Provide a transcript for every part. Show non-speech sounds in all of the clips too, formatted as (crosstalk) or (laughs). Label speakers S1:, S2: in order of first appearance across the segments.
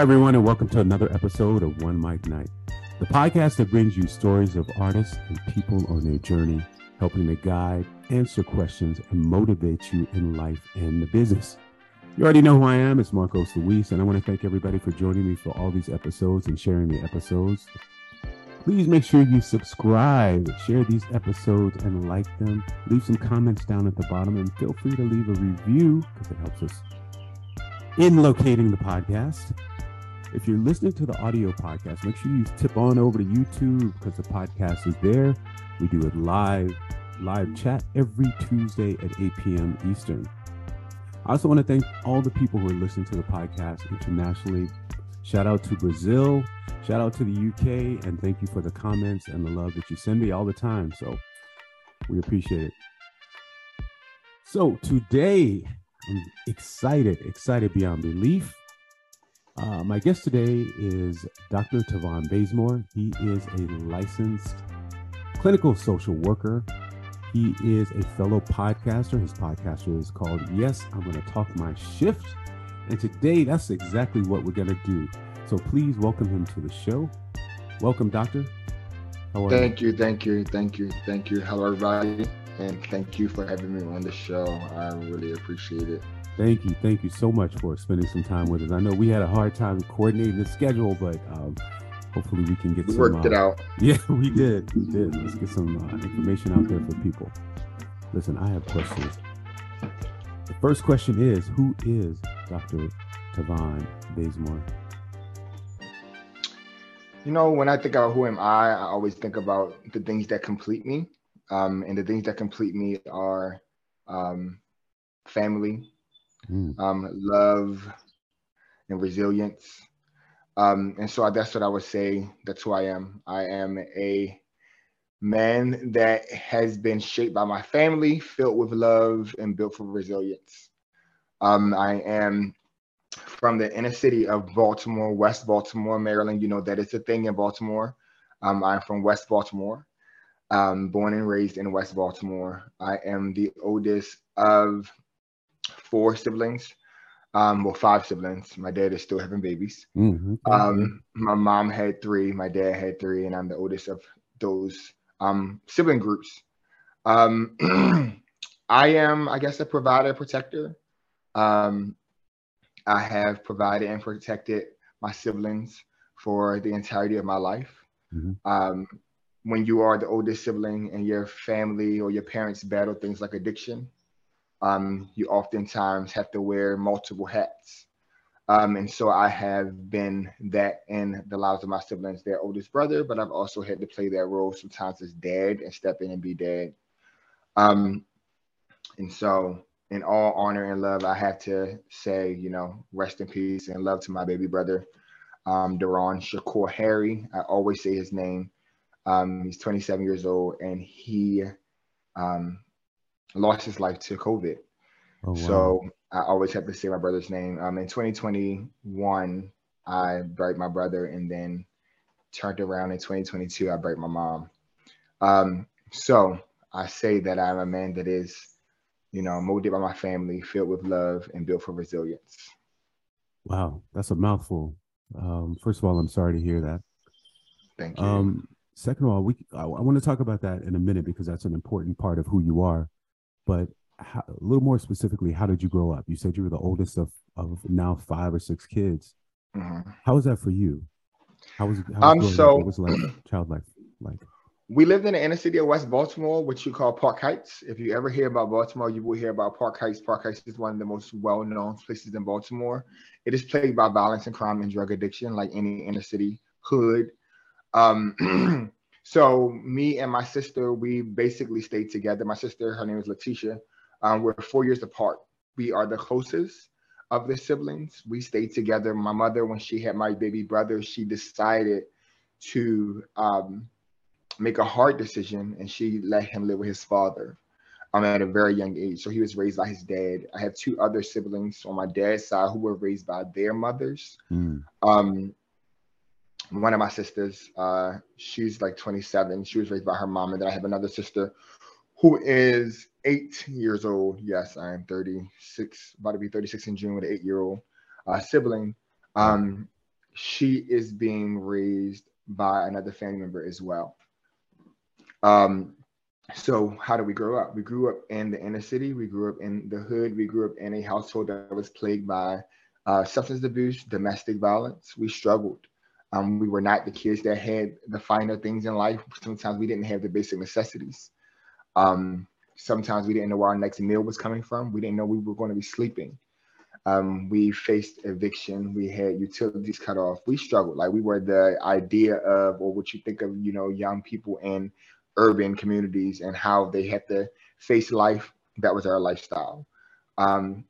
S1: Hi, everyone, and welcome to another episode of One Mic Night, the podcast that brings you stories of artists and people on their journey, helping to guide, answer questions, and motivate you in life and the business. You already know who I am. It's Marcos Luis, and I want to thank everybody for joining me for all these episodes and sharing the episodes. Please make sure you subscribe, share these episodes, and like them. Leave some comments down at the bottom, and feel free to leave a review because it helps us in locating the podcast. If you're listening to the audio podcast, make sure you tip on over to YouTube because the podcast is there. We do it live, live chat every Tuesday at 8 p.m. Eastern. I also want to thank all the people who are listening to the podcast internationally. Shout out to Brazil, shout out to the UK, and thank you for the comments and the love that you send me all the time. So we appreciate it. So today, I'm excited, excited beyond belief. Uh, my guest today is Dr. Taavon Bazemore. He is a licensed clinical social worker. He is a fellow podcaster. His podcaster is called Yes, I'm going to Talk My Shift. And today, that's exactly what we're going to do. So please welcome him to the show. Welcome, Doctor.
S2: thank you? you, thank you, thank you, thank you. Hello, everybody, and thank you for having me on the show. I really appreciate it.
S1: Thank you. Thank you so much for spending some time with us. I know we had a hard time coordinating the schedule, but um, hopefully we can get
S2: we
S1: some,
S2: worked uh, it out. (laughs)
S1: Yeah, we did. We did. Let's get some uh, information out there for people. Listen, I have questions. The first question is Who is Dr. Taavon Bazemore?
S2: You know, when I think about who am I, I always think about the things that complete me. Um, and the things that complete me are um, family, mm. um, love, and resilience. Um, and so that's what I would say. That's who I am. I am a man that has been shaped by my family, filled with love, and built for resilience. Um, I am from the inner city of Baltimore, West Baltimore, Maryland. You know that it's a thing in Baltimore. Um, I'm from West Baltimore, um, born and raised in West Baltimore. I am the oldest of four siblings. Um, well, five siblings. My dad is still having babies. Mm-hmm. Um, my mom had three. My dad had three, and I'm the oldest of those um, sibling groups. Um, (clears throat) I am, I guess, a provider, protector. Um, I have provided and protected my siblings for the entirety of my life. Mm-hmm. Um, when you are the oldest sibling and your family or your parents battle things like addiction, um, you oftentimes have to wear multiple hats. Um, and so I have been that in the lives of my siblings, their oldest brother, but I've also had to play that role sometimes as dad and step in and be dad. Um, and so, in all honor and love, I have to say, you know, rest in peace and love to my baby brother, um, Duron Shakur Harry. I always say his name. Um, he's 27 years old and he um, lost his life to COVID. Oh, wow. So I always have to say my brother's name. Um, in 2021, I buried my brother, and then turned around in 2022, I buried my mom. Um, so I say that I'm a man that is, you know, molded by my family, filled with love, and built for resilience.
S1: Wow, that's a mouthful. Um, first of all, I'm sorry to hear that.
S2: Thank you.
S1: Um, second of all, we I, I want to talk about that in a minute because that's an important part of who you are but how, a little more specifically, how did you grow up? You said you were the oldest of, of now five or six kids. Mm-hmm. How was that for you? How was, how
S2: was um, so,
S1: what was like child life like?
S2: We lived in the inner city of West Baltimore, which you call Park Heights. If you ever hear about Baltimore, you will hear about Park Heights. Park Heights is one of the most well-known places in Baltimore. It is plagued by violence and crime and drug addiction, like any inner city hood. Um, (clears throat) So me and my sister, we basically stayed together. My sister, her name is Letitia. Um, we're four years apart. We are the closest of the siblings. We stayed together. My mother, when she had my baby brother, she decided to um, make a hard decision, and she let him live with his father um, at a very young age. So he was raised by his dad. I have two other siblings on my dad's side who were raised by their mothers. Mm. Um, one of my sisters, uh, she's like 27. She was raised by her mom. And then I have another sister who is eight years old. Yes, I am 36, about to be 36 in June with an eight year old uh, sibling. Um, she is being raised by another family member as well. Um, so how did we grow up? We grew up in the inner city. We grew up in the hood. We grew up in a household that was plagued by uh, substance abuse, domestic violence. We struggled. Um, we were not the kids that had the finer things in life. Sometimes we didn't have the basic necessities. Um, sometimes we didn't know where our next meal was coming from. We didn't know we were going to be sleeping. Um, we faced eviction. We had utilities cut off. We struggled. Like we were the idea of, or what you think of, you know, young people in urban communities and how they had to face life. That was our lifestyle. Um,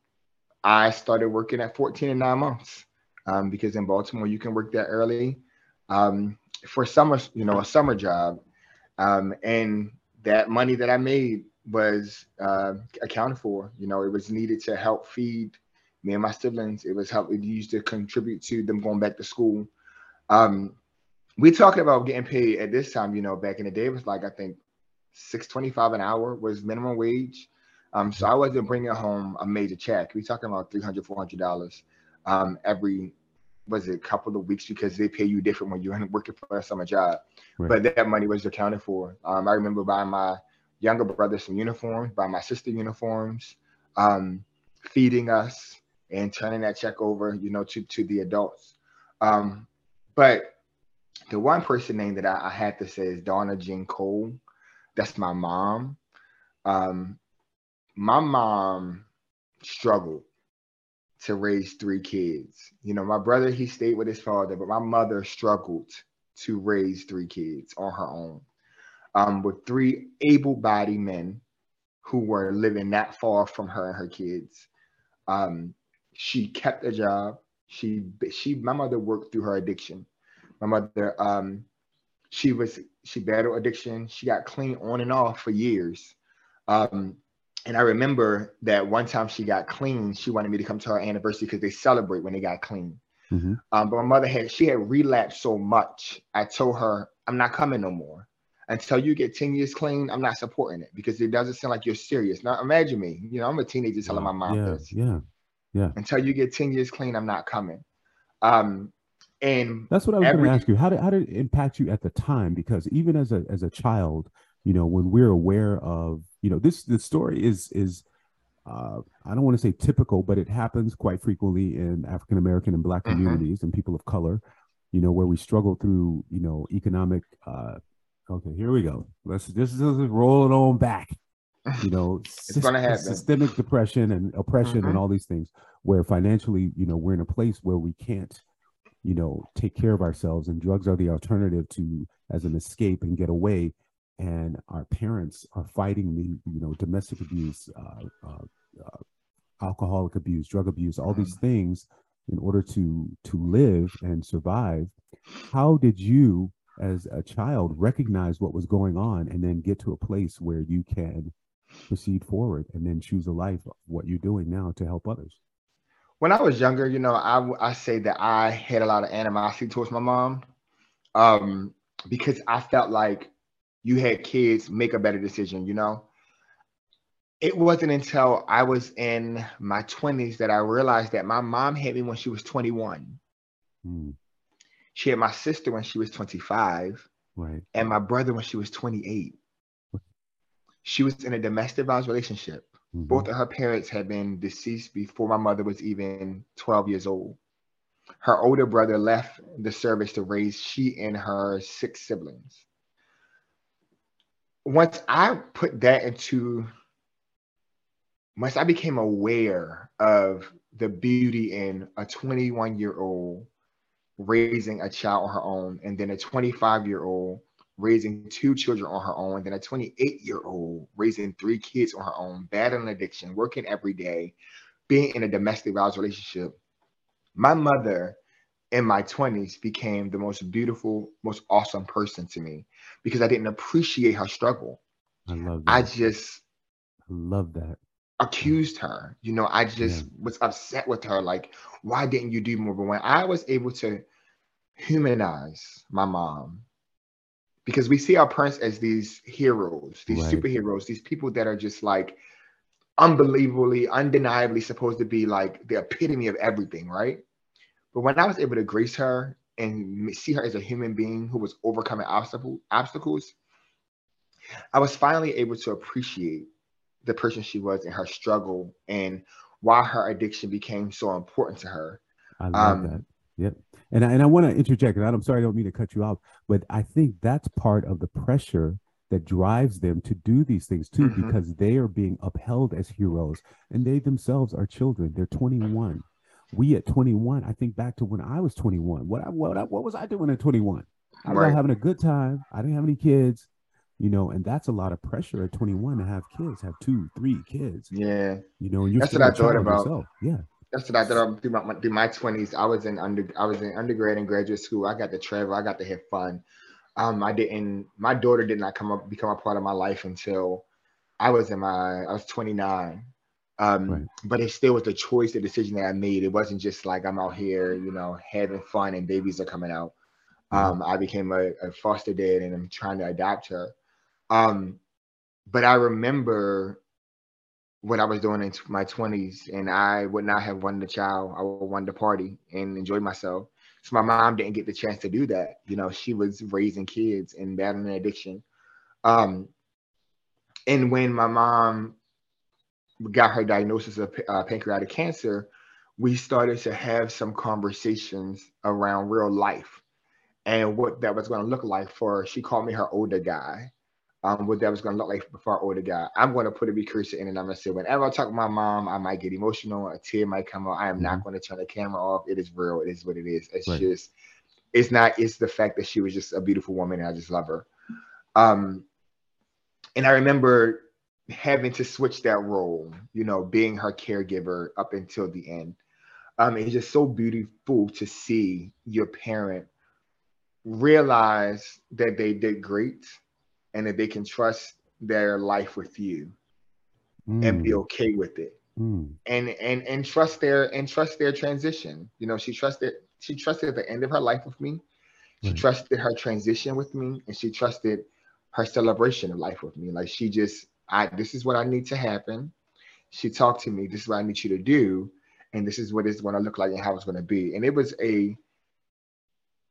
S2: I started working at 14 and nine months um, because in Baltimore you can work that early um, for summer, you know, a summer job. Um, and that money that I made was uh, accounted for. You know, it was needed to help feed me and my siblings. It was help. It used to contribute to them going back to school. Um, we talking about getting paid at this time. You know, back in the day, it was like I think six twenty five an hour was minimum wage. Um, so I wasn't bringing home a major check. We talking about 300 400 dollars um, every was it a couple of weeks because they pay you different when you're working for a summer job. Right. But that money was accounted for. Um, I remember buying my younger brother some uniforms, buying my sister uniforms, um, feeding us, and turning that check over, you know, to to the adults. Um, but the one person name that I, I, had to say is Donna Jean Cole. That's my mom. Um, my mom struggled to raise three kids. You know, my brother he stayed with his father, but my mother struggled to raise three kids on her own. Um, with three able-bodied men who were living that far from her and her kids. Um, she kept a job. She she my mother worked through her addiction. My mother um she was she battled addiction. She got clean on and off for years. Um, and I remember that one time she got clean, she wanted me to come to her anniversary because they celebrate when they got clean. Mm-hmm. Um, but my mother had she had relapsed so much. I told her I'm not coming no more until you get 10 years clean. I'm not supporting it because it doesn't sound like you're serious. Now imagine me, you know, I'm a teenager telling my mom
S1: yeah,
S2: this.
S1: Yeah, yeah.
S2: Until you get 10 years clean, I'm not coming. Um, and
S1: that's what I was every- going to ask you. How did how did it impact you at the time? Because even as a as a child, you know, when we're aware of, you know, this the story is is uh, I don't want to say typical, but it happens quite frequently in African American and Black mm-hmm. communities and people of color. You know, where we struggle through, you know, economic. Uh, okay, here we go. Let's just, just roll it on back. You know, (laughs)
S2: it's gonna happen.
S1: systemic depression and oppression mm-hmm. and all these things, where financially, you know, we're in a place where we can't, you know, take care of ourselves, and drugs are the alternative to as an escape and get away and our parents are fighting the you know domestic abuse uh, uh, uh, alcoholic abuse drug abuse all these mm-hmm. things in order to to live and survive how did you as a child recognize what was going on and then get to a place where you can proceed forward and then choose a life of what you're doing now to help others
S2: when i was younger you know i i say that i had a lot of animosity towards my mom um because i felt like you had kids make a better decision, you know? It wasn't until I was in my 20s that I realized that my mom had me when she was 21. Mm. She had my sister when she was 25.
S1: Right.
S2: And my brother when she was 28. She was in a domestic violence relationship. Mm-hmm. Both of her parents had been deceased before my mother was even 12 years old. Her older brother left the service to raise she and her six siblings once I put that into once I became aware of the beauty in a 21 year old raising a child on her own, and then a 25 year old raising two children on her own, and then a 28 year old raising three kids on her own, battling addiction, working every day, being in a domestic violence relationship. My mother in my 20s became the most beautiful, most awesome person to me because I didn't appreciate her struggle.
S1: I love that.
S2: I just
S1: I love that.
S2: Accused her. You know, I just yeah. was upset with her. Like, why didn't you do more? But when I was able to humanize my mom, because we see our parents as these heroes, these right. superheroes, these people that are just like unbelievably, undeniably supposed to be like the epitome of everything, right? But when I was able to grace her and see her as a human being who was overcoming obstacle, obstacles, I was finally able to appreciate the person she was and her struggle and why her addiction became so important to her.
S1: I love um, that. Yep. And I, and I want to interject, and I'm sorry, I don't mean to cut you off, but I think that's part of the pressure that drives them to do these things too, mm-hmm. because they are being upheld as heroes and they themselves are children. They're 21. We at 21, I think back to when I was 21. What I, what I, what was I doing at 21? I was right. having a good time. I didn't have any kids, you know, and that's a lot of pressure at 21 to have kids, have two, three kids.
S2: Yeah.
S1: You know, you're
S2: that's what I thought about. Yourself.
S1: Yeah.
S2: That's what I thought through my through my twenties. I was in under I was in undergrad and graduate school. I got to travel. I got to have fun. Um, I didn't. My daughter did not come up become a part of my life until I was in my. I was 29. Um, right. But it still was the choice, the decision that I made. It wasn't just like I'm out here, you know, having fun and babies are coming out. Mm-hmm. Um, I became a, a, foster dad and I'm trying to adopt her. Um, but I remember what I was doing in my 20s, and I would not have won the child. I would won the party and enjoy myself. So my mom didn't get the chance to do that. You know, she was raising kids and battling addiction. Um, and when my mom got her diagnosis of uh, pancreatic cancer, we started to have some conversations around real life and what that was going to look like for. her. She called me her older guy um, what that was going to look like before I older guy. I'm going to put a precursor in and I'm going to say, whenever I talk to my mom, I might get emotional, a tear might come out. I am mm-hmm. not going to turn the camera off. It is real. It is what it is. It's right. just, it's not, it's the fact that she was just a beautiful woman and I just love her. Um, and I remember having to switch that role, you know, being her caregiver up until the end. Um, it's just so beautiful to see your parent realize that they did great and that they can trust their life with you mm. and be mm. okay with it mm. and and and trust their and trust their transition you know she trusted she trusted the end of her life with me she trusted her transition with me and she trusted her celebration of life with me like she just i this is what i need to happen she talked to me this is what i need you to do and this is what it's going to look like and how it's going to be and it was a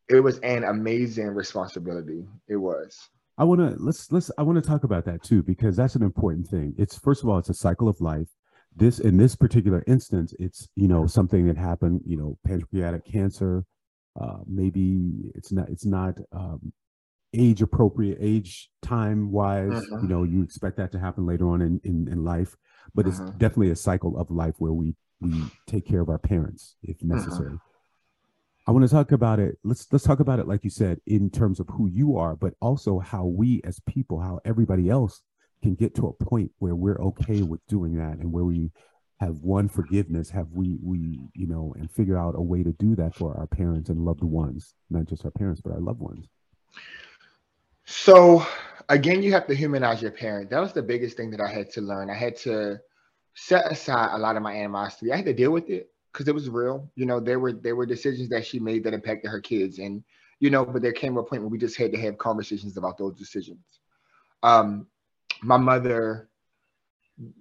S2: it was an amazing responsibility it was
S1: I want to let's let's I want to talk about that too because that's an important thing. It's first of all, it's a cycle of life. This in this particular instance, it's you know something that happened. You know, pancreatic cancer. Uh, maybe it's not it's not um, age appropriate, age time wise. Uh-huh. You know, you expect that to happen later on in in, in life, but uh-huh. it's definitely a cycle of life where we we take care of our parents if uh-huh. necessary. Uh-huh. I want to talk about it. Let's let's talk about it, like you said, in terms of who you are, but also how we as people, how everybody else can get to a point where we're okay with doing that and where we have one forgiveness, have we we you know, and figure out a way to do that for our parents and loved ones, not just our parents, but our loved ones.
S2: So again, you have to humanize your parent. That was the biggest thing that I had to learn. I had to set aside a lot of my animosity. I had to deal with it because it was real. You know, there were there were decisions that she made that impacted her kids, and you know, but there came a point where we just had to have conversations about those decisions. Um, my mother,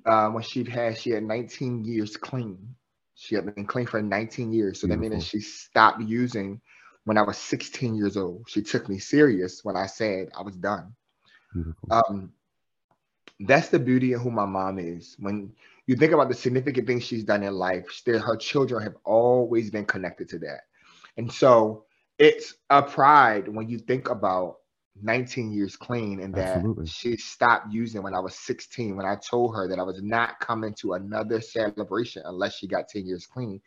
S2: uh, when she had she had 19 years clean. She had been clean for 19 years, so Beautiful. that means she stopped using when I was 16 years old. She took me serious when I said I was done. Um, that's the beauty of who my mom is. When you think about the significant things she's done in life, still her children have always been connected to that. And so it's a pride when you think about 19 years clean and that Absolutely. she stopped using when I was 16 when I told her that I was not coming to another celebration unless she got 10 years clean.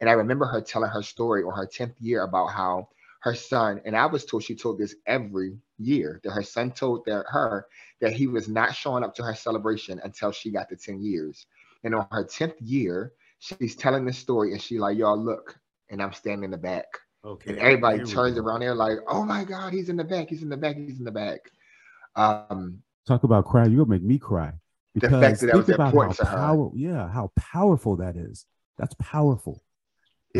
S2: And I remember her telling her story on her 10th year about how her son, and I was told she told this every year that her son told that her that he was not showing up to her celebration until she got to 10 years. And on her 10th year, she's telling this story and she like, y'all look, and I'm standing in the back. Okay. And everybody turns around there like, oh my God, he's in the back, he's in the back, he's in the back. Um,
S1: Talk about cry, you'll make me cry. Because the fact that that was important to her. Yeah, how powerful that is. That's powerful.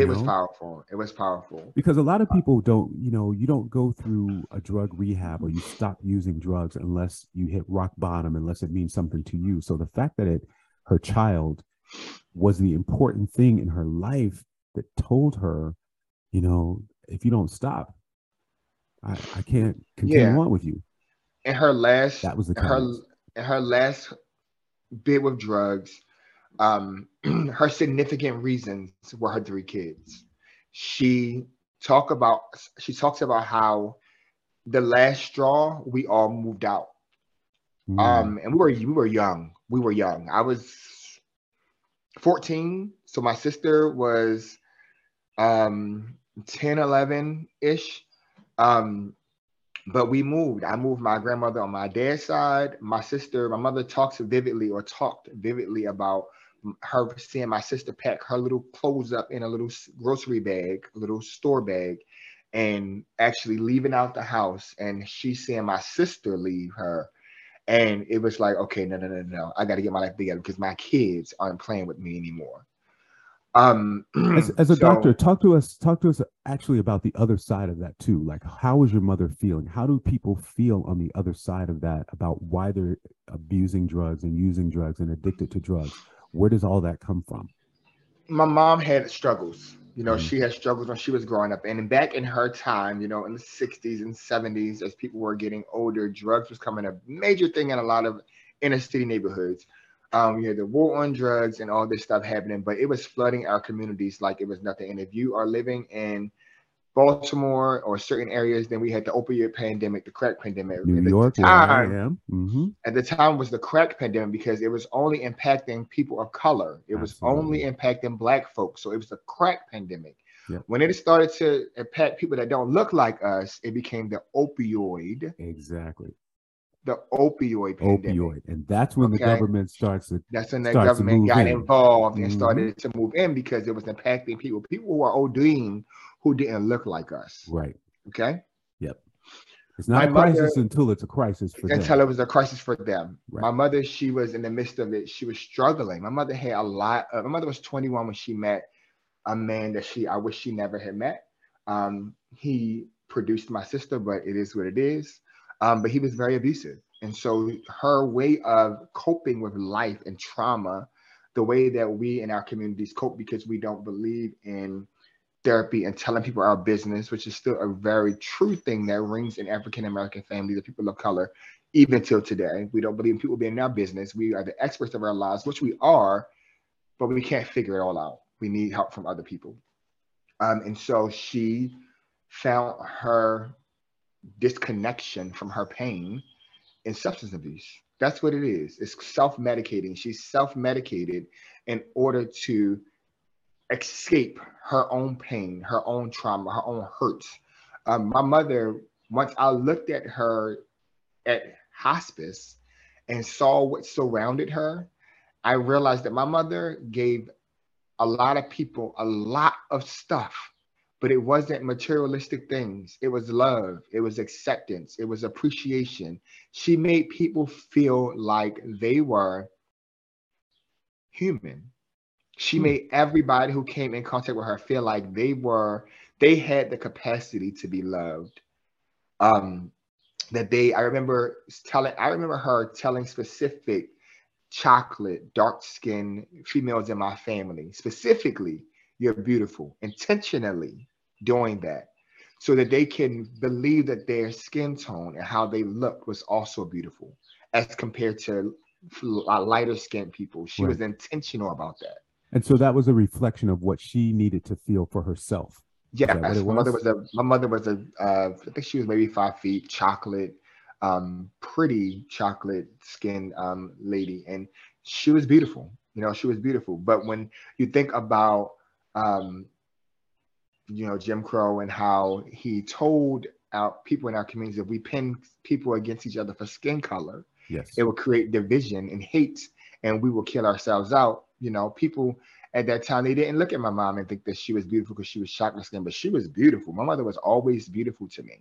S2: It was powerful. It was powerful.
S1: Because a lot of uh, people don't, you know, you don't go through a drug rehab or you stop using drugs unless you hit rock bottom, unless it means something to you. So the fact that it her child was the important thing in her life that told her you know, if you don't stop, I, I can't continue yeah. on with you.
S2: And her last that was the her her last bit with drugs, um, (clears throat) her significant reasons were her three kids. She talk about she talks about how the last straw we all moved out. Mm. Um, and we were we were young. We were young. I was 14, so my sister was um 10, 11 ish. Um, but we moved. I moved my grandmother on my dad's side. My sister, my mother talks vividly or talked vividly about her seeing my sister pack her little clothes up in a little grocery bag, a little store bag, and actually leaving out the house. And she seeing my sister leave her. And it was like, okay, no, no, no, no. I got to get my life together because my kids aren't playing with me anymore.
S1: Um, (clears throat) as, as a so, doctor, talk to us. Talk to us actually about the other side of that too. Like, how is your mother feeling? How do people feel on the other side of that about why they're abusing drugs and using drugs and addicted to drugs? Where does all that come from?
S2: My mom had struggles. You know, mm-hmm. she had struggles when she was growing up. And back in her time, you know, in the 60s and 70s, as people were getting older, drugs was coming a major thing in a lot of inner city neighborhoods. Um, you had the war on drugs and all this stuff happening, but it was flooding our communities like it was nothing. And if you are living in Baltimore or certain areas, then we had the opioid pandemic, the crack pandemic.
S1: New at York, the time, where I am. Mm-hmm.
S2: At the time was the crack pandemic because it was only impacting people of color. It Absolutely. was only impacting black folks. So it was the crack pandemic. Yep. When it started to impact people that don't look like us, it became the opioid.
S1: Exactly.
S2: The opioid pandemic. Opioid.
S1: And that's when okay. the government starts to
S2: That's when the government got in. involved and mm-hmm. started to move in because it was impacting people. People who are ODing who didn't look like us.
S1: Right.
S2: Okay.
S1: Yep. It's not my a crisis mother, until it's a crisis for
S2: until
S1: them.
S2: Until it was a crisis for them. Right. My mother, she was in the midst of it. She was struggling. My mother had a lot of, my mother was 21 when she met a man that she, I wish she never had met. Um, he produced my sister, but it is what it is. Um, but he was very abusive. And so her way of coping with life and trauma, the way that we in our communities cope because we don't believe in therapy and telling people our business, which is still a very true thing that rings in African American families, the people of color, even till today. We don't believe in people being in our business. We are the experts of our lives, which we are, but we can't figure it all out. We need help from other people. Um, and so she found her disconnection from her pain in substance abuse. That's what it is. It's self medicating. She's self medicated in order to escape her own pain, her own trauma, her own hurts. Um, my mother, once I looked at her at hospice and saw what surrounded her, I realized that my mother gave a lot of people a lot of stuff, but it wasn't materialistic things. It was love, it was acceptance, it was appreciation. She made people feel like they were human she hmm. made everybody who came in contact with her feel like they were they had the capacity to be loved. Um, that they I remember telling I remember her telling specific chocolate, dark skinned females in my family, specifically, you're beautiful, intentionally doing that so that they can believe that their skin tone and how they looked was also beautiful as compared to lighter skinned people. She right. was intentional about that.
S1: And so that was a reflection of what she needed to feel for herself.
S2: Yeah, my was? mother was a my mother was a uh, I think she was maybe five feet, chocolate, um, pretty chocolate skin um, lady, and she was beautiful. You know, she was beautiful. But when you think about um, you know Jim Crow and how he told our people in our communities if we pin people against each other for skin color,
S1: yes,
S2: it will create division and hate, and we will kill ourselves out you know, people at that time they didn't look at my mom and think that she was beautiful because she was chocolate skin, but she was beautiful. My mother was always beautiful to me.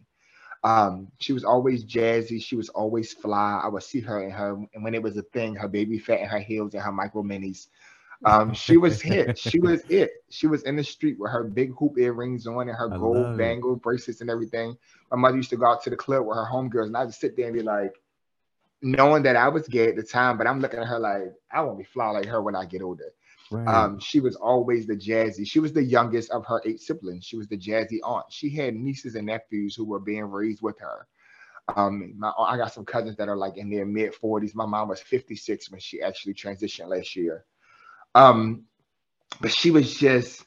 S2: Um, she was always jazzy. She was always fly. I would see her in her, and when it was a thing, her baby fat and her heels and her micro minis. Um, she was hit. She was (laughs) it. She was in the street with her big hoop earrings on and her I gold bangle bracelets and everything. My mother used to go out to the club with her homegirls, and I would sit there and be like, knowing that I was gay at the time, but I'm looking at her like I want to be fly like her when I get older. Right. Um, she was always the jazzy. She was the youngest of her eight siblings. She was the jazzy aunt. She had nieces and nephews who were being raised with her. Um, my, I got some cousins that are like in their mid 40s. My mom was 56 when she actually transitioned last year. Um, but she was just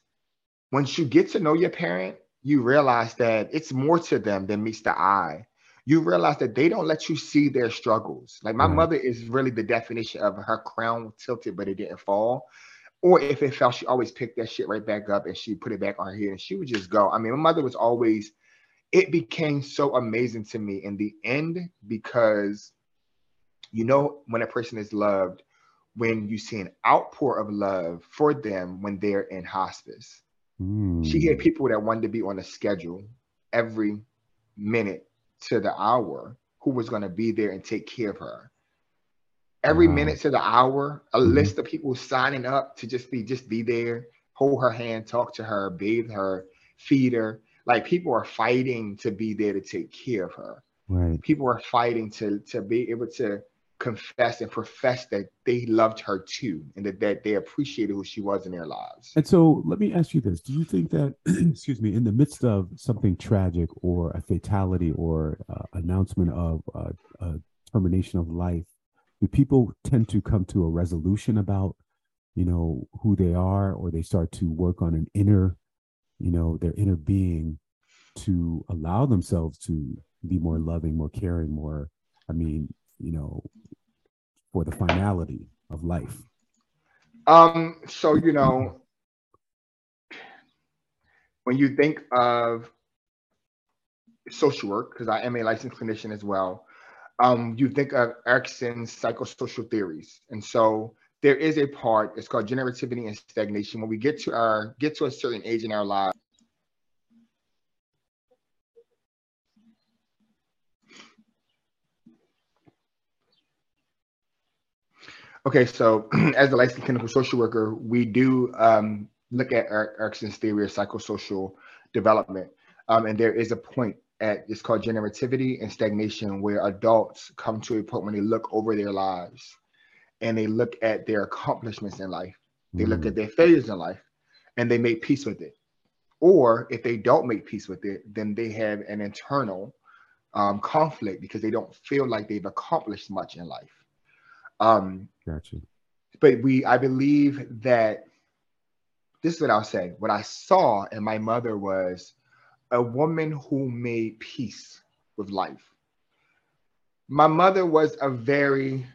S2: once you get to know your parent, you realize that it's more to them than meets the eye. You realize that they don't let you see their struggles. Like my right. mother is really the definition of her crown tilted, but it didn't fall. Or if it fell, she always picked that shit right back up and she put it back on her head and she would just go. I mean, my mother was always, it became so amazing to me in the end because you know, when a person is loved, when you see an outpour of love for them when they're in hospice. Mm. She had people that wanted to be on a schedule every minute to the hour who was going to be there and take care of her. Every wow. minute to the hour, a mm-hmm. list of people signing up to just be just be there, hold her hand, talk to her, bathe her, feed her. Like people are fighting to be there to take care of her. Right. People are fighting to to be able to confess and profess that they loved her too and that, that they appreciated who she was in their lives.
S1: And so let me ask you this. Do you think that, (clears throat) excuse me, in the midst of something tragic or a fatality or uh, announcement of uh, a termination of life, do people tend to come to a resolution about, you know, who they are or they start to work on an inner, you know, their inner being to allow themselves to be more loving, more caring, more, I mean, you know, the finality of life?
S2: Um, so you know, when you think of social work, because I am a licensed clinician as well, um, you think of Erikson's psychosocial theories, and so there is a part. It's called generativity and stagnation. When we get to our get to a certain age in our lives, Okay, so (clears throat) as a licensed clinical social worker, we do um, look at Erikson's theory of psychosocial development. Um, and there is a point at it's called generativity and stagnation where adults come to a point when they look over their lives and they look at their accomplishments in life. They mm. look at their failures in life and they make peace with it. Or if they don't make peace with it, then they have an internal um, conflict because they don't feel like they've accomplished much in life. Um, gotcha. But we, I believe that this is what I'll say. What I saw in my mother was a woman who made peace with life. My mother was a very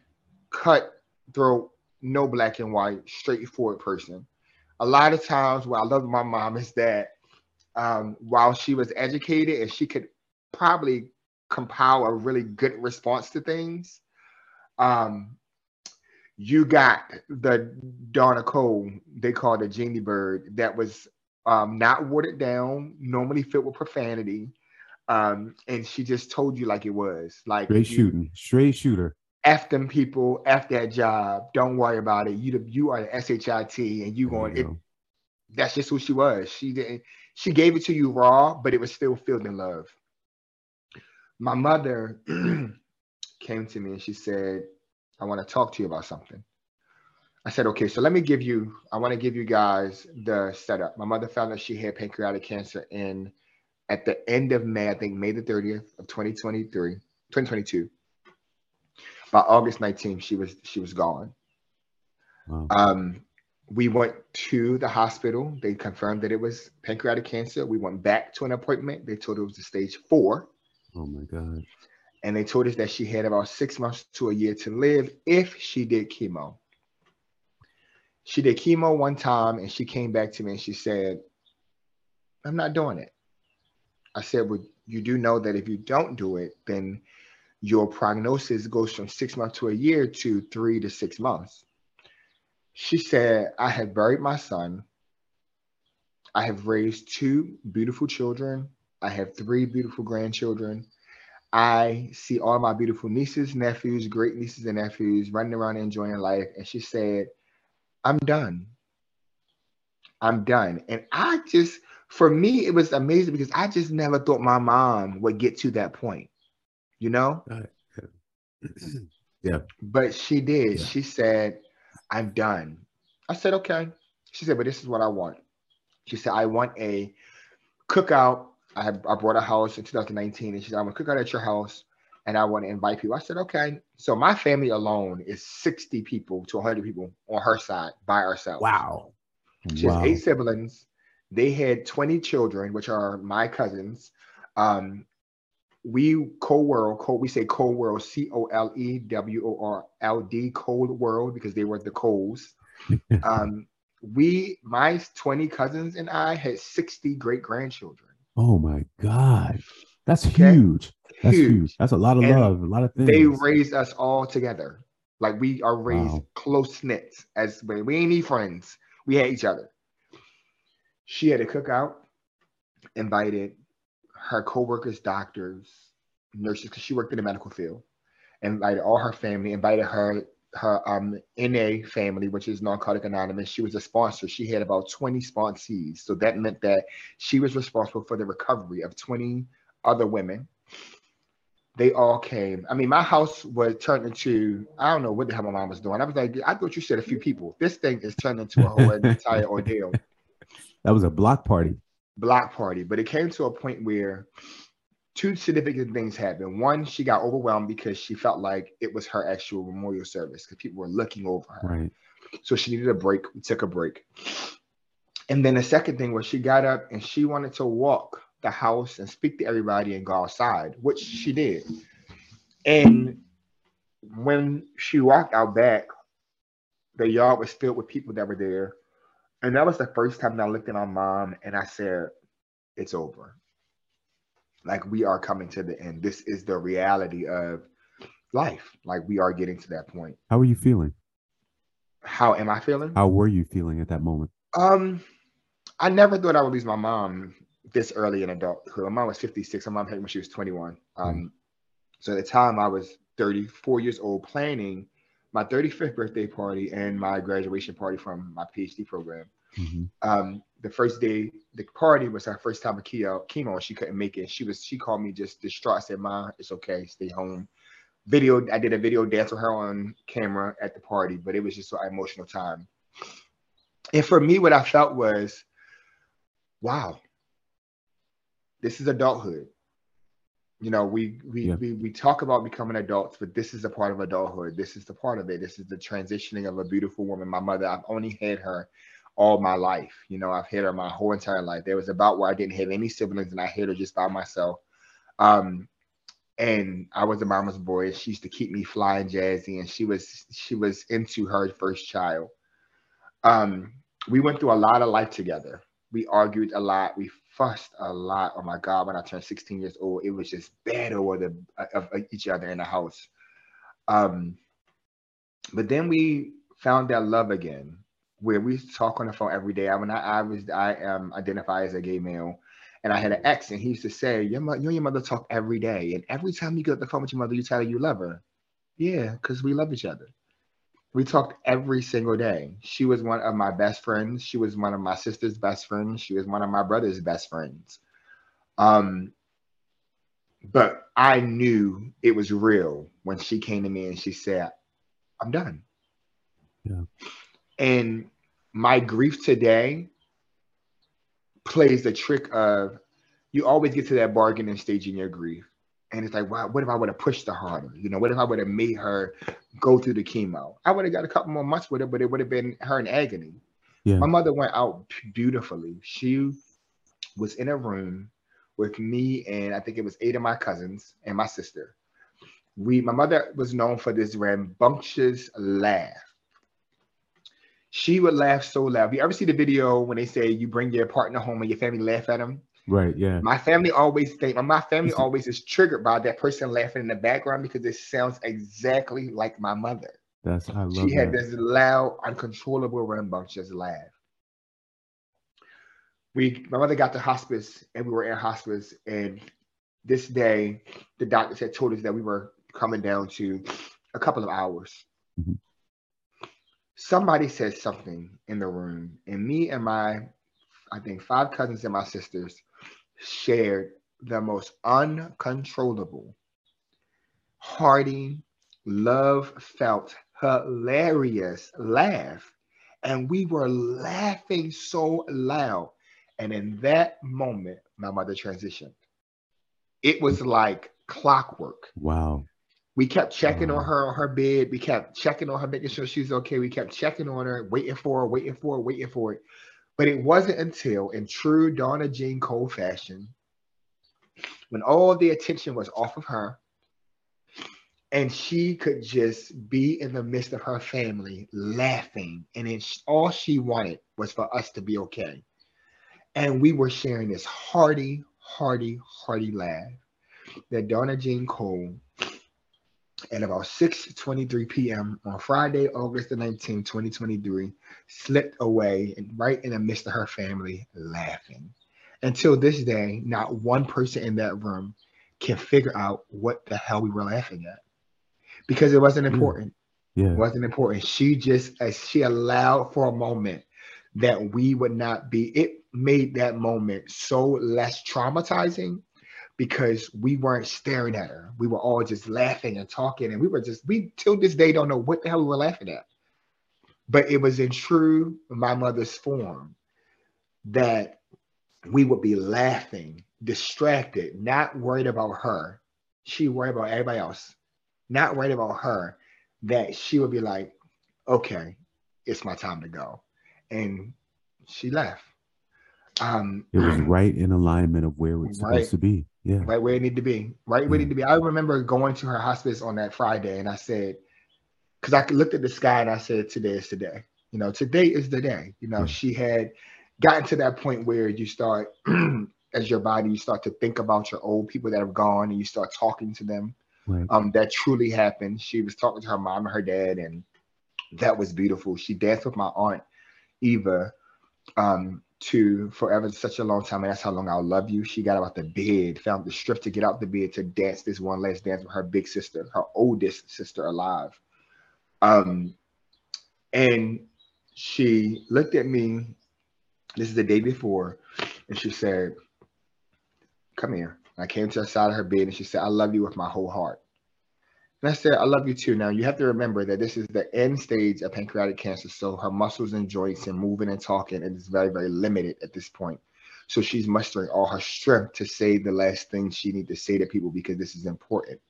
S2: cutthroat, no black and white, straightforward person. A lot of times, what I love my mom is that um, while she was educated and she could probably compile a really good response to things, um, you got the Donna Cole, they called a genie bird, that was um, not watered down, normally filled with profanity. Um, and she just told you like it was. Like
S1: straight shooting, straight shooter.
S2: F them people, F that job. Don't worry about it. You you are the SHIT and you going it. That's just who she was. She didn't she gave it to you raw, but it was still filled in love. My mother (clears throat) came to me and she said, I want to talk to you about something. I said, okay, so let me give you, I want to give you guys the setup. My mother found that she had pancreatic cancer in at the end of May, I think May the 30th of 2023, 2022. By August 19th, she was she was gone. Wow. Um, we went to the hospital. They confirmed that it was pancreatic cancer. We went back to an appointment. They told it was the stage four.
S1: Oh my God
S2: and they told us that she had about six months to a year to live if she did chemo. She did chemo one time and she came back to me and she said, I'm not doing it. I said, Well, you do know that if you don't do it, then your prognosis goes from six months to a year to three to six months. She said, I have buried my son. I have raised two beautiful children. I have three beautiful grandchildren. I see all my beautiful nieces, nephews, great nieces and nephews running around enjoying life. And she said, I'm done. I'm done. And I just, for me, it was amazing because I just never thought my mom would get to that point, you know? (clears throat)
S1: yeah.
S2: But she did. Yeah. She said, I'm done. I said, okay. She said, but this is what I want. She said, I want a cookout. I I bought a house in 2019, and she said, I'm gonna cook out at your house, and I want to invite people. I said, okay. So my family alone is 60 people to 100 people on her side by ourselves.
S1: Wow.
S2: She
S1: wow.
S2: has eight siblings. They had 20 children, which are my cousins. Um, we co-world, co we say co-world, C-O-L-E-W-O-R-L-D, cold world, because they were the Coles. (laughs) um, we, my 20 cousins and I had 60 great grandchildren.
S1: Oh my God. That's okay? huge. That's huge. huge. That's a lot of and love, a lot of things.
S2: They raised us all together. Like we are raised wow. close knit as we ain't any friends. We had each other. She had a cookout, invited her co-workers, doctors, nurses, because she worked in the medical field, invited all her family, invited her her um NA family, which is Narcotic Anonymous. She was a sponsor. She had about 20 sponsees. So that meant that she was responsible for the recovery of 20 other women. They all came. I mean, my house was turned into, I don't know what the hell my mom was doing. I was like, I thought you said a few people. This thing is turned into a whole entire ordeal. (laughs)
S1: That was a block party.
S2: Block party. But it came to a point where two significant things happened. One, she got overwhelmed because she felt like it was her actual memorial service because people were looking over her.
S1: Right.
S2: So she needed a break. We took a break. And then the second thing was she got up and she wanted to walk the house and speak to everybody and go outside, which she did. And when she walked out back, the yard was filled with people that were there. And that was the first time that I looked at my mom and I said, It's over like we are coming to the end. This is the reality of life. Like we are getting to that point.
S1: How are you feeling?
S2: How am I feeling?
S1: How were you feeling at that moment?
S2: Um, I never thought I would lose my mom this early in adulthood. My mom was 56. My mom had when she was 21. Um, mm so at the time I was 34 years old, planning my 35th birthday party and my graduation party from my PhD program. Mm-hmm. Um, the first day the party was her first time of chemo, chemo and she couldn't make it. She was she called me just distraught. I said, "Mom, it's okay, stay home." Video. I did a video dance with her on camera at the party, but it was just an emotional time. And for me, what I felt was, wow, this is adulthood. You know, we we, yeah. we we talk about becoming adults, but this is a part of adulthood. This is the part of it. This is the transitioning of a beautiful woman. My mother, I've only had her all my life. You know, I've had her my whole entire life. There was about where I didn't have any siblings and I had her just by myself. Um, and I was a mama's boy. She used to keep me flying jazzy, and she was she was into her first child. Um, we went through a lot of life together. We argued a lot. We fussed a lot. Oh my God! When I turned 16 years old, it was just battle of, the, of, of each other in the house. Um, but then we found that love again where we talk on the phone every day. I mean, I, I was I am identified as a gay male, and I had an ex, and he used to say, "Your mother, you and your mother talk every day, and every time you get the phone with your mother, you tell her you love her." Yeah, because we love each other. We talked every single day. She was one of my best friends. She was one of my sister's best friends. She was one of my brother's best friends. Um, but I knew it was real when she came to me and she said, "I'm done."
S1: Yeah.
S2: And my grief today plays the trick of you always get to that bargaining stage in your grief. And it's like, wow, what if I would have pushed her harder? You know, what if I would have made her go through the chemo? I would have got a couple more months with her, but it would have been her in agony. Yeah. My mother went out beautifully. She was in a room with me and I think it was eight of my cousins and my sister. We, my mother was known for this rambunctious laugh she would laugh so loud. You ever see the video when they say you bring your partner home and your family laugh at them?
S1: Right. Yeah.
S2: My family always think my family always is triggered by that person laughing in the background because it sounds exactly like my mother.
S1: That's I love.
S2: She had this loud, uncontrollable, rambunctious laugh. We, my mother got to hospice, and we were in hospice. And this day, the doctors had told us that we were coming down to a couple of hours. Mm-hmm somebody said something in the room, and me and my, I think, five cousins and my sisters shared the most uncontrollable, hearty, love felt, hilarious laugh. and we were laughing so loud. And in that moment, my mother transitioned. It was like clockwork.
S1: Wow.
S2: We kept checking on mm. her on her bed. We kept checking on her, making sure she's okay. We kept checking on her, waiting for her, waiting for her, waiting for it. But it wasn't until, in true Donna Jean Cole fashion, when all the attention was off of her, and she could just be in the midst of her family laughing and it, all she wanted was for us to be okay and we were sharing this hearty hearty hearty laugh that donna jean cole at about 6.23 p.m on friday august the 19th 2023 slipped away and right in the midst of her family laughing until this day not one person in that room can figure out what the hell we were laughing at because it wasn't mm. important. Yeah. It wasn't important. She just as she allowed for a moment that we would not be it made that moment so less traumatizing because we weren't staring at her. We were all just laughing and talking, and we were just we till this day don't know what the hell we were laughing at. But it was in true my mother's form that we would be laughing, distracted, not worried about her. She worried about everybody else not worried about her, that she would be like, okay, it's my time to go. And she left.
S1: Um, it was (clears throat) right in alignment of where it's right, supposed to be. Yeah.
S2: Right where it needed to be. Right where it needed to be. I remember going to her hospice on that Friday and I said, because I looked at the sky and I said, today is today. You know, today is the day. You know, yeah. she had gotten to that point where you start, (clears throat) as your body, you start to think about your old people that have gone and you start talking to them right. um, that truly happened. She was talking to her mom and her dad, and that was beautiful. She danced with my aunt Eva um, to forever such a long time, and that's how long I'll love you. She got out the bed, found the strip to get out the bed to dance this one last dance with her big sister, her oldest sister alive. Um, and she looked at me. This is the day before, and she said, "Come here." I came to the side of her bed and she said, I love you with my whole heart. And I said, I love you too. Now, you have to remember that this is the end stage of pancreatic cancer. So her muscles and joints and moving and talking is very, very limited at this point. So she's mustering all her strength to say the last thing she needs to say to people because this is important.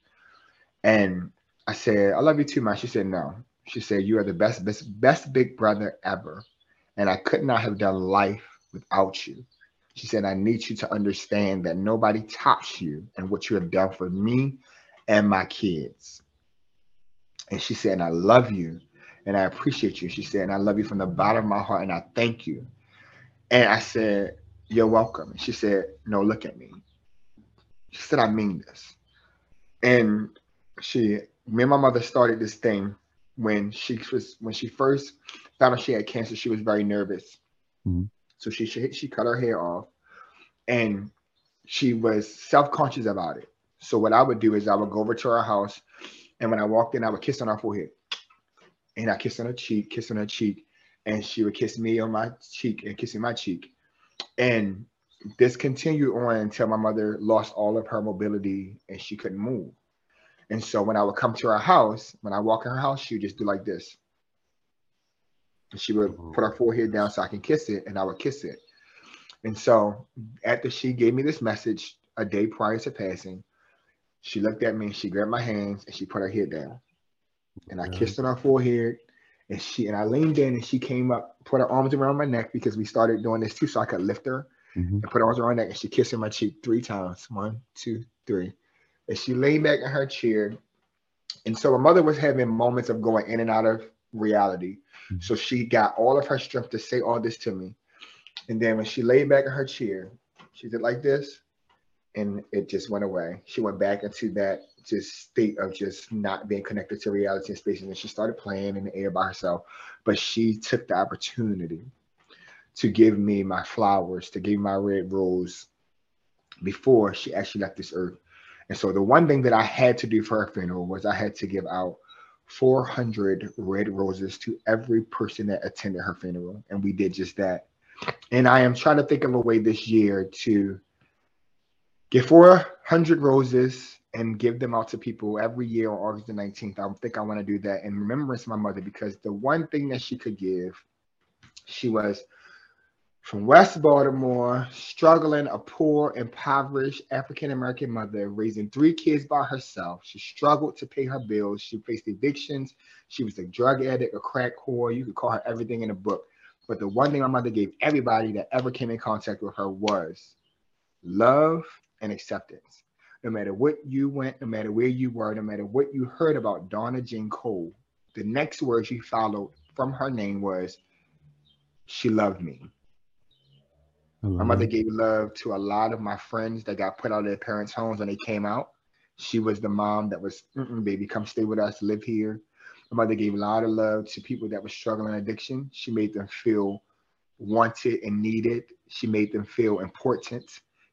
S2: And I said, I love you too, man. She said, no. She said, you are the best, best, best big brother ever. And I could not have done life without you. She said, I need you to understand that nobody tops you and what you have done for me and my kids. And she said, and I love you and I appreciate you. She said, and I love you from the bottom of my heart and I thank you. And I said, You're welcome. And she said, No, look at me. She said, I mean this. And she, me and my mother started this thing when she was when she first found out she had cancer. She was very nervous. Mm-hmm. So she, she she cut her hair off, and she was self conscious about it. So what I would do is I would go over to her house, and when I walked in, I would kiss on her forehead, and I kiss on her cheek, kiss on her cheek, and she would kiss me on my cheek and kissing my cheek, and this continued on until my mother lost all of her mobility and she couldn't move. And so when I would come to her house, when I walk in her house, she would just do like this. And she would mm-hmm. put her forehead down so I can kiss it, and I would kiss it. And so after she gave me this message a day prior to passing, she looked at me, she grabbed my hands, and she put her head down. And I kissed on her forehead, and she and I leaned in, and she came up, put her arms around my neck because we started doing this too, so I could lift her mm-hmm. and put her arms around my neck, and she kissed my cheek three times. One, two, three. And she leaned back in her chair. And so my mother was having moments of going in and out of reality. Mm-hmm. So she got all of her strength to say all this to me. And then when she laid back in her chair, she did like this, and it just went away. She went back into that just state of just not being connected to reality and space. And she started playing in the air by herself. But she took the opportunity to give me my flowers, to give me my red rose before she actually left this earth. And so the one thing that I had to do for her funeral was I had to give out 400 red roses to every person that attended her funeral. And we did just that. And I am trying to think of a way this year to get 400 roses and give them out to people every year on August the 19th. I think I want to do that in remembrance of my mother because the one thing that she could give She was from West Baltimore, struggling, a poor, impoverished African American mother, raising three kids by herself. She struggled to pay her bills. She faced evictions. She was a drug addict, a crack whore. You could call her everything in a book. But the one thing my mother gave everybody that ever came in contact with her was love and acceptance. No matter what you went, no matter where you were, no matter what you heard about Donna Jane Cole, the next words she followed from her name was, she loved me. My mother gave love to a lot of my friends that got put out of their parents' homes when they came out. She was the mom that was, baby, come stay with us, live here. My mother gave a lot of love to people that were struggling addiction. She made them feel wanted and needed. She made them feel important.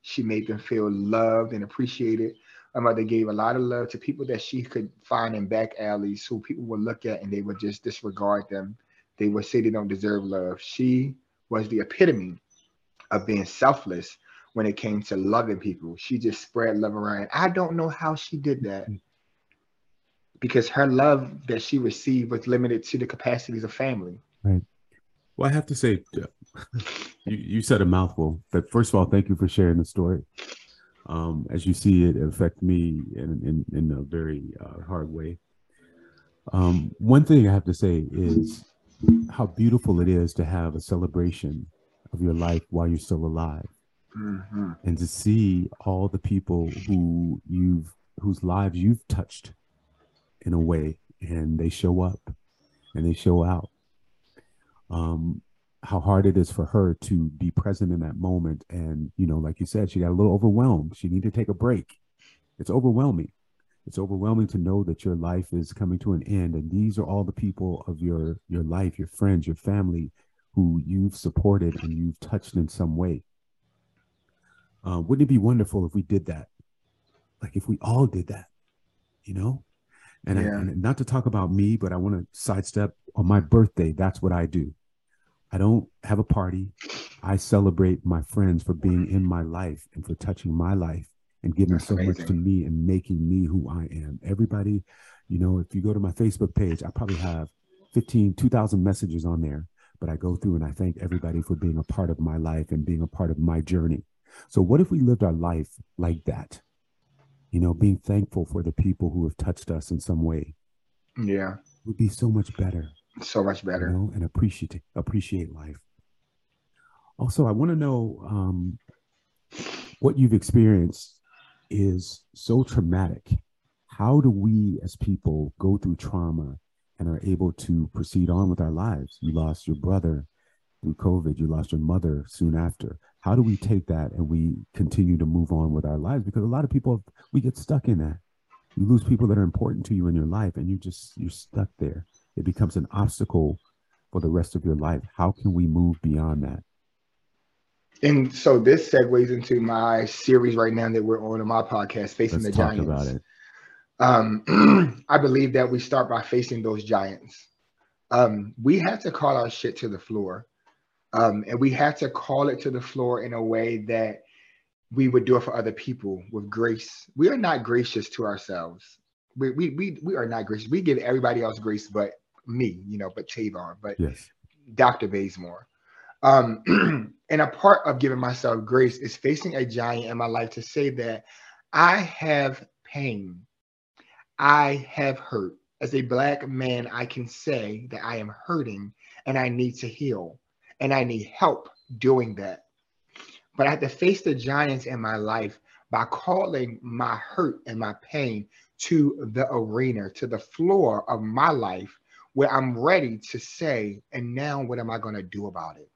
S2: She made them feel loved and appreciated. My mother gave a lot of love to people that she could find in back alleys who people would look at and they would just disregard them. They would say they don't deserve love. She was the epitome of being selfless when it came to loving people. She just spread love around. I don't know how she did that mm-hmm. because her love that she received was limited to the capacities of family.
S1: Right. Well, I have to say, uh, you, you said a mouthful. But first of all, thank you for sharing the story. Um, as you see it affect me in, in, in a very uh, hard way. Um, one thing I have to say is how beautiful it is to have a celebration of your life while you're still alive. Mm-hmm. And to see all the people who you've whose lives you've touched in a way and they show up and they show out um how hard it is for her to be present in that moment. And you know like you said she got a little overwhelmed. She needed to take a break. It's overwhelming. It's overwhelming to know that your life is coming to an end. And these are all the people of your your life your friends your family who you've supported and you've touched in some way. Uh, wouldn't it be wonderful if we did that? Like if we all did that you know? And, yeah. I, and not to talk about me, but I want to sidestep on my birthday. That's what I do. I don't have a party. I celebrate my friends for being in my life and for touching my life and giving That's so amazing. much to me and making me who I am. Everybody, you know, if you go to my Facebook page, I probably have 15, 2,000 messages on there, but I go through and I thank everybody for being a part of my life and being a part of my journey. So, what if we lived our life like that? you know, being thankful for the people who have touched us in some way.
S2: Yeah.
S1: Would be so much better.
S2: So much better.
S1: You know, and appreciate appreciate life. Also, I want to know um, what you've experienced is so traumatic. How do we as people go through trauma and are able to proceed on with our lives? You lost your brother through COVID, you lost your mother soon after how do we take that and we continue to move on with our lives because a lot of people we get stuck in that you lose people that are important to you in your life and you just you're stuck there it becomes an obstacle for the rest of your life. How can we move beyond that?
S2: And so this segues into my series right now that we're on in my podcast facing Let's the talk giants. about it. Um, (clears throat) i believe that we start by facing those giants. Um, we have to call our shit to the floor. Um, and we have to call it to the floor in a way that we would do it for other people with grace. We are not gracious to ourselves. We, we, we, we are not gracious. We give everybody else grace, but me, you know, but Taavon, but yes. Dr. Bazemore. Um, (clears throat) and a part of giving myself grace is facing a giant in my life to say that I have pain. I have hurt. As a black man, I can say that I am hurting and I need to heal and I need help doing that. But I have to face the giants in my life by calling my hurt and my pain to the arena, to the floor of my life where I'm ready to say, and now what am I going to do about it?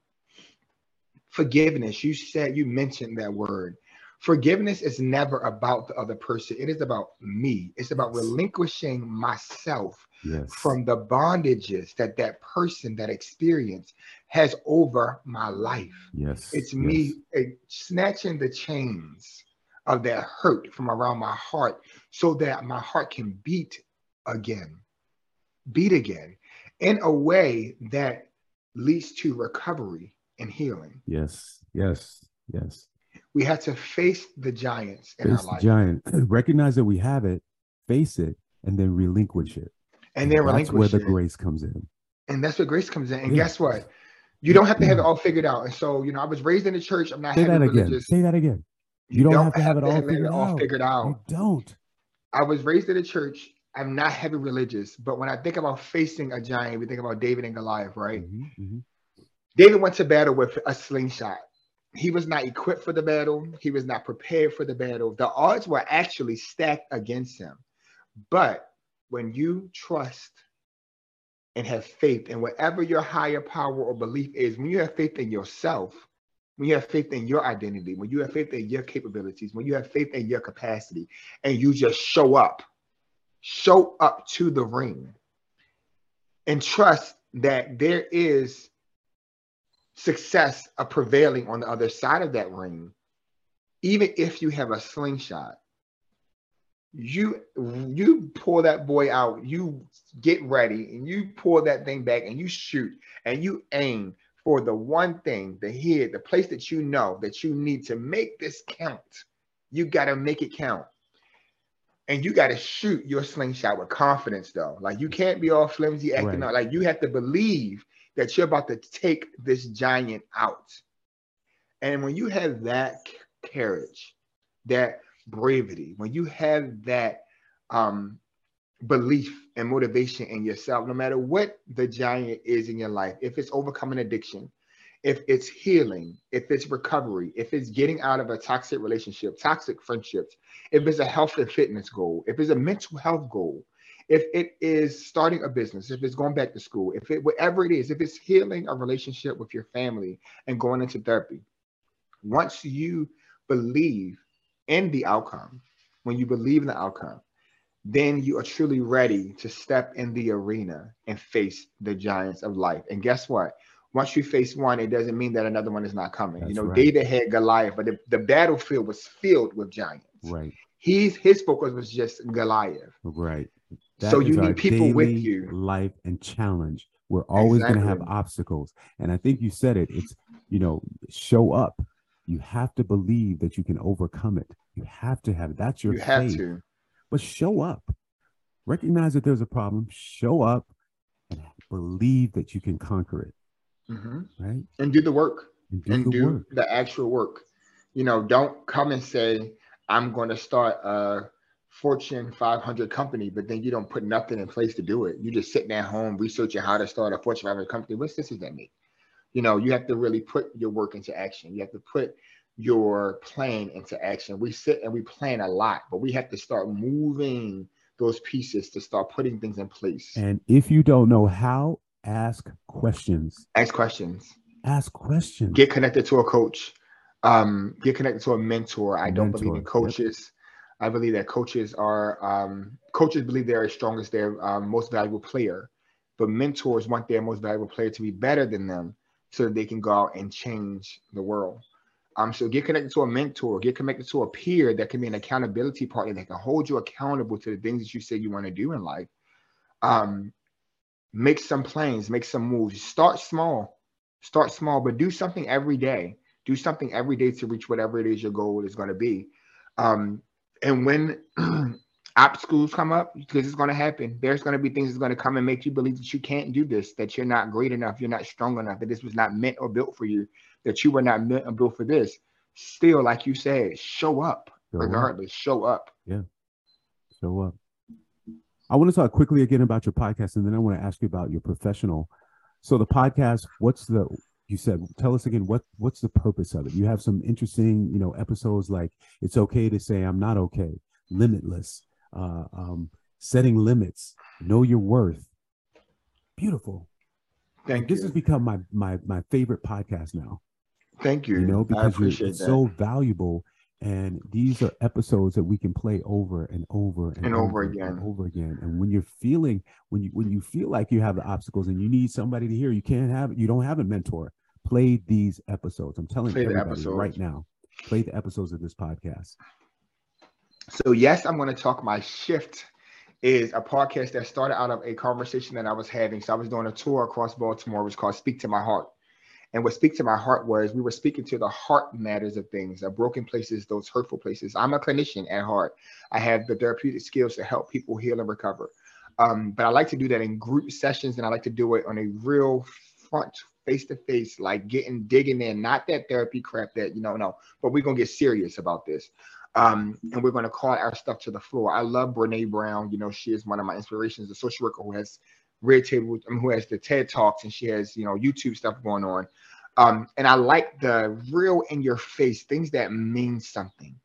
S2: Forgiveness, you said, you mentioned that word. Forgiveness is never about the other person, it is about me. It's about relinquishing myself yes. from the bondages that that person, that experience has over my life.
S1: Yes.
S2: It's me yes. Eh, snatching the chains of that hurt from around my heart so that my heart can beat again, beat again in a way that leads to recovery and healing.
S1: Yes, yes, yes.
S2: We have to face the giants in face our life.
S1: giant. (clears throat) Recognize that we have it, face it, and then relinquish it.
S2: And then
S1: that's where the it. grace comes in.
S2: And that's where grace comes in. And yeah. guess what? You don't have to have it all figured out. And so, you know, I was raised in the church. I'm not having.
S1: Say that again. Religious. Say that again. You, you don't, don't, have to have, have it all, figured, it all
S2: out. figured out.
S1: You don't.
S2: I was raised in a church. I'm not heavy religious, but when I think about facing a giant, we think about David and Goliath, right? Mm-hmm, mm-hmm. David went to battle with a slingshot. He was not equipped for the battle. He was not prepared for the battle. The odds were actually stacked against him. But when you trust and have faith in whatever your higher power or belief is, when you have faith in yourself, when you have faith in your identity, when you have faith in your capabilities, when you have faith in your capacity, and you just show up, show up to the ring and trust that there is success of prevailing on the other side of that ring, even if you have a slingshot. You you pull that boy out, you get ready, and you pull that thing back and you shoot and you aim for the one thing, the head, the place that you know that you need to make this count. You got to make it count. And you got to shoot your slingshot with confidence, though. Like you can't be all flimsy acting right. out. Like you have to believe that you're about to take this giant out. And when you have that courage, that bravery, when you have that um, belief and motivation in yourself, no matter what the giant is in your life, if it's overcoming addiction, if it's healing, if it's recovery, if it's getting out of a toxic relationship, toxic friendships, if it's a health and fitness goal, if it's a mental health goal, if it is starting a business, if it's going back to school, if it whatever it is, if it's healing a relationship with your family and going into therapy, once you believe in the outcome, when you believe in the outcome, then you are truly ready to step in the arena and face the giants of life. And guess what? Once you face one, it doesn't mean that another one is not coming. That's you know, right. David had Goliath, but the, the battlefield was filled with giants.
S1: Right.
S2: He's his focus was just Goliath.
S1: Right.
S2: That so you need people with you.
S1: Life and challenge. We're always exactly. going to have obstacles. And I think you said it. It's, you know, show up. You have to believe that you can overcome it. You have to have it. That's your
S2: you
S1: faith. But show up. Recognize that there's a problem. Show up and believe that you can conquer it.
S2: Mm-hmm.
S1: Right.
S2: And do the work. And do, and the, do work. the actual work. You know, don't come and say, I'm going to start a Fortune 500 company, but then you don't put nothing in place to do it. You just sitting at home researching how to start a Fortune 500 company. What's this does that mean? You know, you have to really put your work into action. You have to put your plan into action. We sit and we plan a lot, but we have to start moving those pieces to start putting things in place.
S1: And if you don't know how, ask questions.
S2: Ask questions.
S1: Ask questions.
S2: Get connected to a coach. Um, get connected to a mentor. I don't believe in coaches. Yep. I believe that coaches are um, coaches believe they're as strong as their um, most valuable player, but mentors want their most valuable player to be better than them so that they can go out and change the world. Um, so get connected to a mentor, get connected to a peer that can be an accountability partner that can hold you accountable to the things that you say you want to do in life. Um, make some plans, make some moves. Start small, start small, but do something every day. Do something every day to reach whatever it is your goal is going to be. Um, and when (clears throat) obstacles come up, because it's going to happen, there's going to be things that's going to come and make you believe that you can't do this, that you're not great enough, you're not strong enough, that this was not meant or built for you, that you were not meant or built for this. Still, like you said, show up show regardless. Up. Show up.
S1: Yeah. Show up. I want to talk quickly again about your podcast, and then I want to ask you about your professional. So the podcast, what's the you said tell us again what what's the purpose of it you have some interesting you know episodes like it's okay to say i'm not okay limitless uh, um, setting limits know your worth. Beautiful.
S2: Thank
S1: this
S2: you.
S1: has become my my my favorite podcast now.
S2: Thank you.
S1: You know because you're so valuable and these are episodes that we can play over and over and,
S2: and over, over, again.
S1: and over again. And when you're feeling when you when you feel like you have the obstacles and you need somebody to hear you can't have you don't have a mentor. Play these episodes. I'm telling play everybody right now play the episodes of this podcast
S2: so yes i'm going to talk my shift is a podcast that started out of a conversation that i was having so i was doing a tour across baltimore it was called speak to my heart and what speak to my heart was we were speaking to the heart matters of things, the broken places, those hurtful places. I'm a clinician at heart. I have the therapeutic skills to help people heal and recover. Um, but I like to do that in group sessions, and I like to do it on a real front face to face, like getting digging in, not that therapy crap that you know, no, but we're gonna get serious about this. Um, and we're gonna call our stuff to the floor. I love Brene Brown. You know, she is one of my inspirations, a social worker who has Red Table, I mean, who has the TED Talks and she has, you know, YouTube stuff going on. Um, and I like the real in your face things that mean something.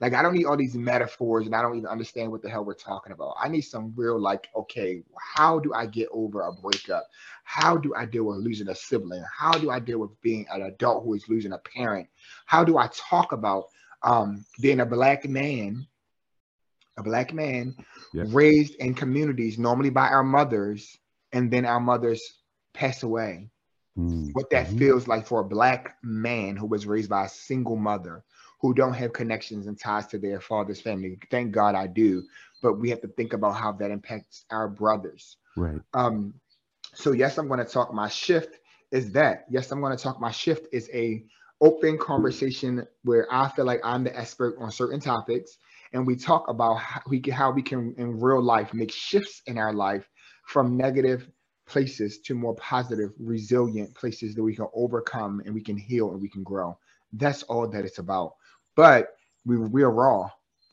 S2: Like I don't need all these metaphors and I don't even understand what the hell we're talking about. I need some real like, okay, how do I get over a breakup? How do I deal with losing a sibling? How do I deal with being an adult who is losing a parent? How do I talk about um, being a black man, a black man raised in communities normally by our mothers, and then our mothers pass away? Mm-hmm. What that feels like for a black man who was raised by a single mother who don't have connections and ties to their father's family. Thank God I do, but we have to think about how that impacts our brothers.
S1: Right.
S2: Um, so yes, I'm going to talk. My shift is that. Yes, I'm going to talk. My shift is a open conversation where I feel like I'm the expert on certain topics, and we talk about how we can, how we can in real life make shifts in our life from negative places to more positive, resilient places that we can overcome and we can heal and we can grow. That's all that it's about. But we we're raw.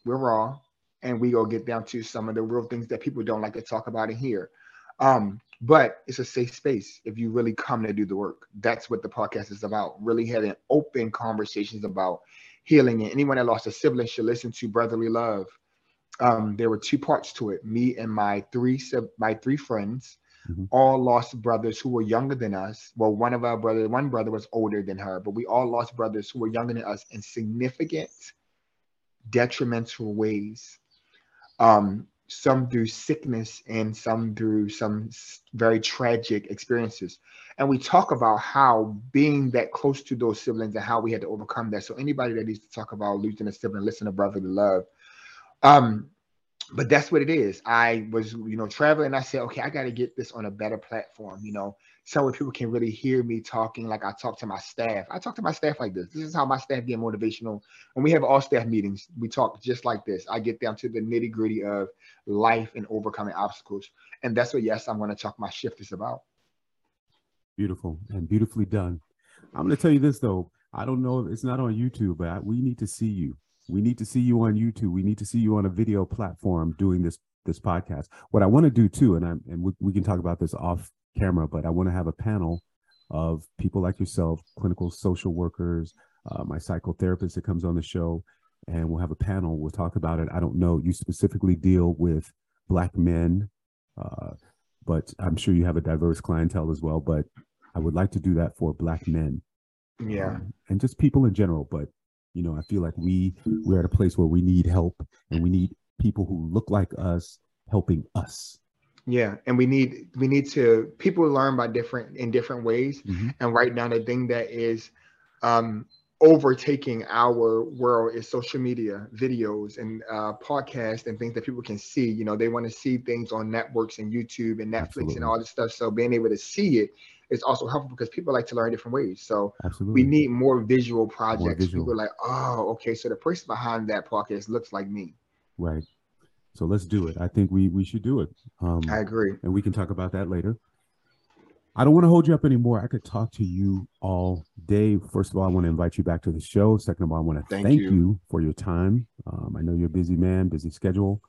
S2: We're raw. And we go get down to some of the real things that people don't like to talk about in here. Um, but it's a safe space if you really come to do the work. That's what the podcast is about. Really having open conversations about healing. And anyone that lost a sibling should listen to Brotherly Love. Um, there were two parts to it. Me and my three my three friends mm-hmm. all lost brothers who were younger than us. Well, one of our brothers, one brother was older than her, but we all lost brothers who were younger than us in significant, detrimental ways. Um, some through sickness and some through some very tragic experiences. And we talk about how being that close to those siblings and how we had to overcome that. So anybody that needs to talk about losing a sibling, listen to brotherly love. Um, but that's what it is. I was, you know, traveling. I said, okay, I got to get this on a better platform, you know, so where people can really hear me talking like I talk to my staff. I talk to my staff like this. This is how my staff get motivational. When we have all staff meetings, we talk just like this. I get down to the nitty gritty of life and overcoming obstacles. And that's what, yes, I'm going to talk my shift is about.
S1: Beautiful and beautifully done. I'm going to tell you this, though. I don't know if it's not on YouTube, but we need to see you we need to see you on YouTube. We need to see you on a video platform doing this this podcast. What I want to do too, and I'm and we, we can talk about this off camera, but I want to have a panel of people like yourself, clinical social workers, uh, my psychotherapist that comes on the show, and we'll have a panel. We'll talk about it. I don't know. You specifically deal with black men, uh, but I'm sure you have a diverse clientele as well. But I would like to do that for black men.
S2: Yeah. Um,
S1: and just people in general. But you know, I feel like we we're at a place where we need help and we need people who look like us helping us.
S2: Yeah, and we need we need to people learn by different in different ways. Mm-hmm. And right now, the thing that is um, overtaking our world is social media, videos, and uh, podcasts, and things that people can see. You know, they want to see things on networks and YouTube and Netflix Absolutely. and all this stuff. So being able to see it is also helpful because people like to learn different ways. So Absolutely. we need more visual projects. More visual. People are like, oh, okay, so the person behind that podcast looks like me.
S1: Right. So let's do it. I think we we should do it.
S2: Um, I agree,
S1: and we can talk about that later. I don't want to hold you up anymore. I could talk to you all day. First of all, I want to invite you back to the show. Second of all, I want to thank, thank you. you. for your time. Um, I know you're a busy man, busy schedule.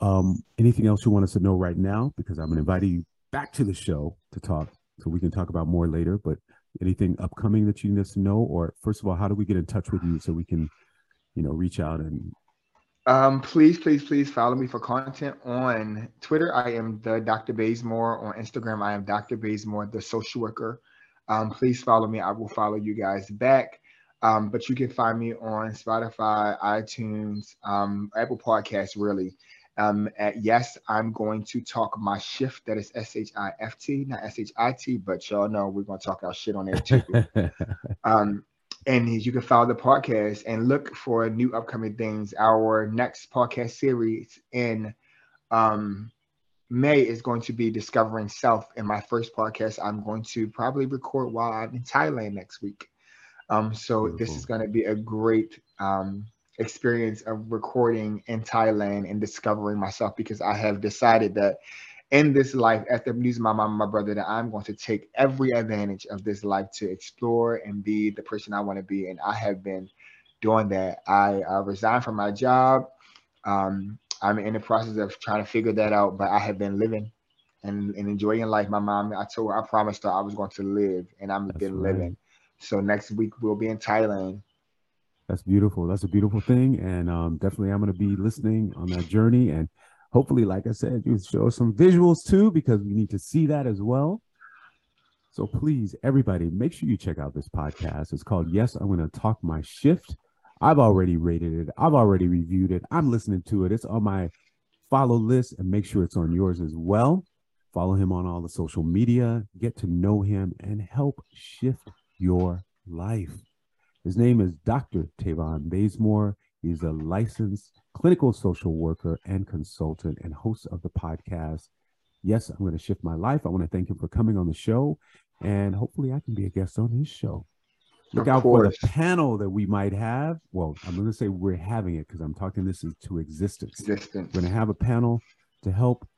S1: Um, anything else you want us to know right now? Because I'm inviting you back to the show to talk so we can talk about more later. But anything upcoming that you need us to know, or first of all, how do we get in touch with you so we can, you know, reach out and
S2: um, please, please, please follow me for content on Twitter. I am the Dr. Bazemore. On Instagram, I am Dr. Bazemore, the social worker. Um, please follow me. I will follow you guys back. Um, but you can find me on Spotify, iTunes, um, Apple Podcasts, really um, at yes, I'm going to talk my shift. That is S H I F T, not S H I T, but y'all know we're going to talk our shit on there too. (laughs) and you can follow the podcast and look for new upcoming things. Our next podcast series in um, May is going to be Discovering Self. In my first podcast, I'm going to probably record while I'm in Thailand next week. Um, so Beautiful. this is going to be a great um, experience of recording in Thailand and discovering myself because I have decided that in this life at after losing my mom and my brother that I'm going to take every advantage of this life to explore and be the person I want to be. And I have been doing that. I uh, resigned from my job. Um, I'm in the process of trying to figure that out, but I have been living and, and enjoying life. My mom, I told her, I promised her I was going to live, and I'm That's been right. living. So next week we'll be in Thailand.
S1: That's beautiful. That's a beautiful thing, and um, definitely I'm going to be listening on that journey, and hopefully, like I said, you show some visuals too because we need to see that as well. So please, everybody, make sure you check out this podcast. It's called Yes, I'm going to talk my shift. I've already rated it. I've already reviewed it. I'm listening to it. It's on my follow list and make sure it's on yours as well. Follow him on all the social media, get to know him, and help shift your life. His name is Dr. Taavon Bazemore. He's a licensed clinical social worker and consultant and host of the podcast. Yes, I'm going to shift my life. I want to thank him for coming on the show, and hopefully, I can be a guest on his show. Look out for the panel that we might have. Well, I'm going to say we're having it because I'm talking this into existence. existence. We're going to have a panel to help,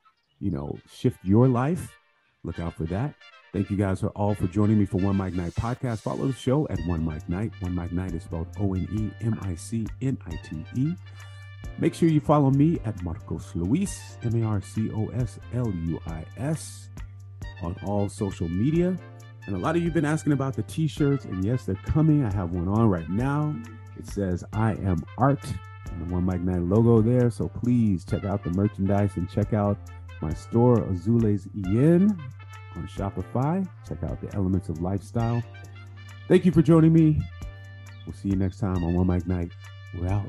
S1: you know, shift your life. Look out for that. Thank you guys for all for joining me for One Mic Night podcast. Follow the show at One Mic Night. One Mic Night is spelled O N E M I C N I T E. Make sure you follow me at Marcos Luis, M A R C O S L U I S, on all social media. And a lot of you have been asking about the t-shirts, and yes, they're coming. I have one on right now. It says I am art and the one Mic Night logo there. So please check out the merchandise and check out my store Azules Ien on Shopify. Check out the elements of lifestyle. Thank you for joining me. We'll see you next time on One Mic Night. We're out.